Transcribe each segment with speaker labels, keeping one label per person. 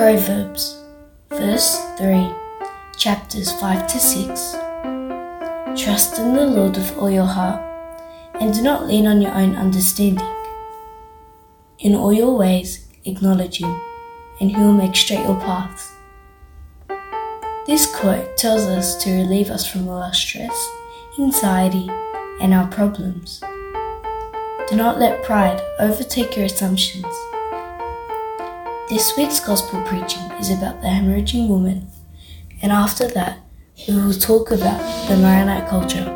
Speaker 1: Proverbs, verse 3, chapters 5 to 6. Trust in the Lord with all your heart, and do not lean on your own understanding. In all your ways, acknowledge Him, and He will make straight your paths. This quote tells us to relieve us from all our stress, anxiety, and our problems. Do not let pride overtake your assumptions. This week's gospel preaching is about the hemorrhaging woman, and after that, we will talk about the Maronite culture.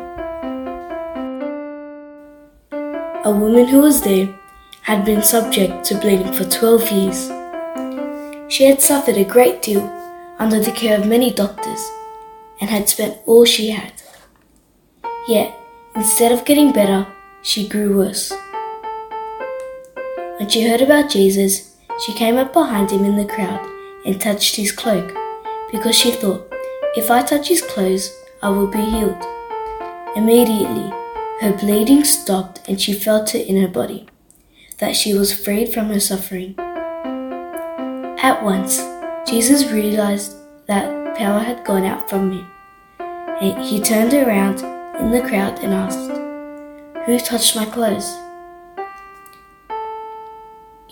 Speaker 1: A woman who was there had been subject to bleeding for 12 years. She had suffered a great deal under the care of many doctors and had spent all she had. Yet, instead of getting better, she grew worse. When she heard about Jesus, she came up behind him in the crowd and touched his cloak, because she thought, if I touch his clothes, I will be healed. Immediately, her bleeding stopped and she felt it in her body, that she was freed from her suffering. At once, Jesus realized that power had gone out from him. He turned around in the crowd and asked, Who touched my clothes?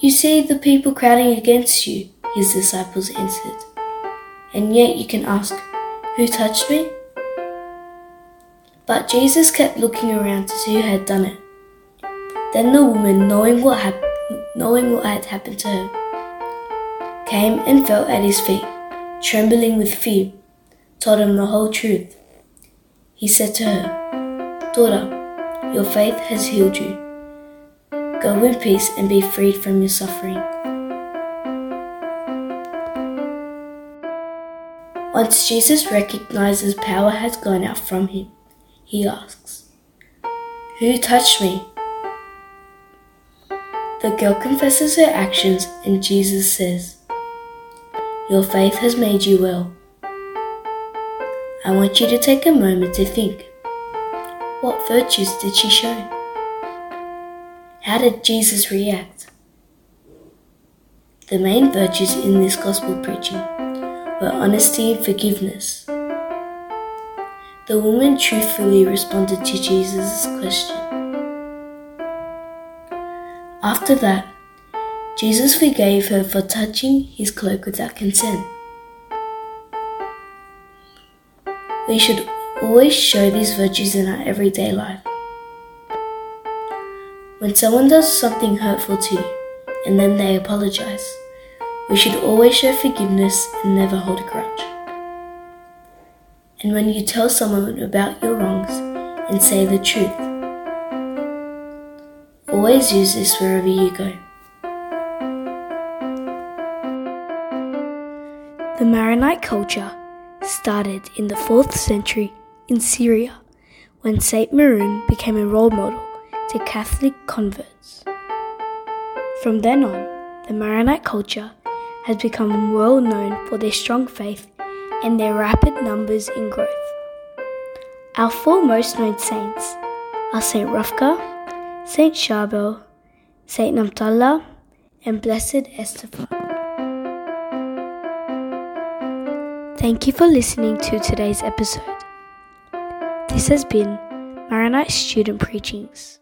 Speaker 1: You see the people crowding against you, his disciples answered. And yet you can ask, Who touched me? But Jesus kept looking around to see who had done it. Then the woman, knowing what, hap- knowing what had happened to her, came and fell at his feet, trembling with fear, told him the whole truth. He said to her, Daughter, your faith has healed you. Go in peace and be freed from your suffering. Once Jesus recognizes power has gone out from him, he asks, Who touched me? The girl confesses her actions and Jesus says, Your faith has made you well. I want you to take a moment to think. What virtues did she show? How did Jesus react? The main virtues in this gospel preaching were honesty and forgiveness. The woman truthfully responded to Jesus' question. After that, Jesus forgave her for touching his cloak without consent. We should always show these virtues in our everyday life. When someone does something hurtful to you and then they apologize, we should always show forgiveness and never hold a grudge. And when you tell someone about your wrongs and say the truth, always use this wherever you go.
Speaker 2: The Maronite culture started in the 4th century in Syria when Saint Maron became a role model to Catholic converts. From then on, the Maronite culture has become well known for their strong faith and their rapid numbers in growth. Our four most known saints are Saint Rafqa, Saint Charbel, Saint Nimatullah, and Blessed Estefan. Thank you for listening to today's episode. This has been Maronite Student Preachings.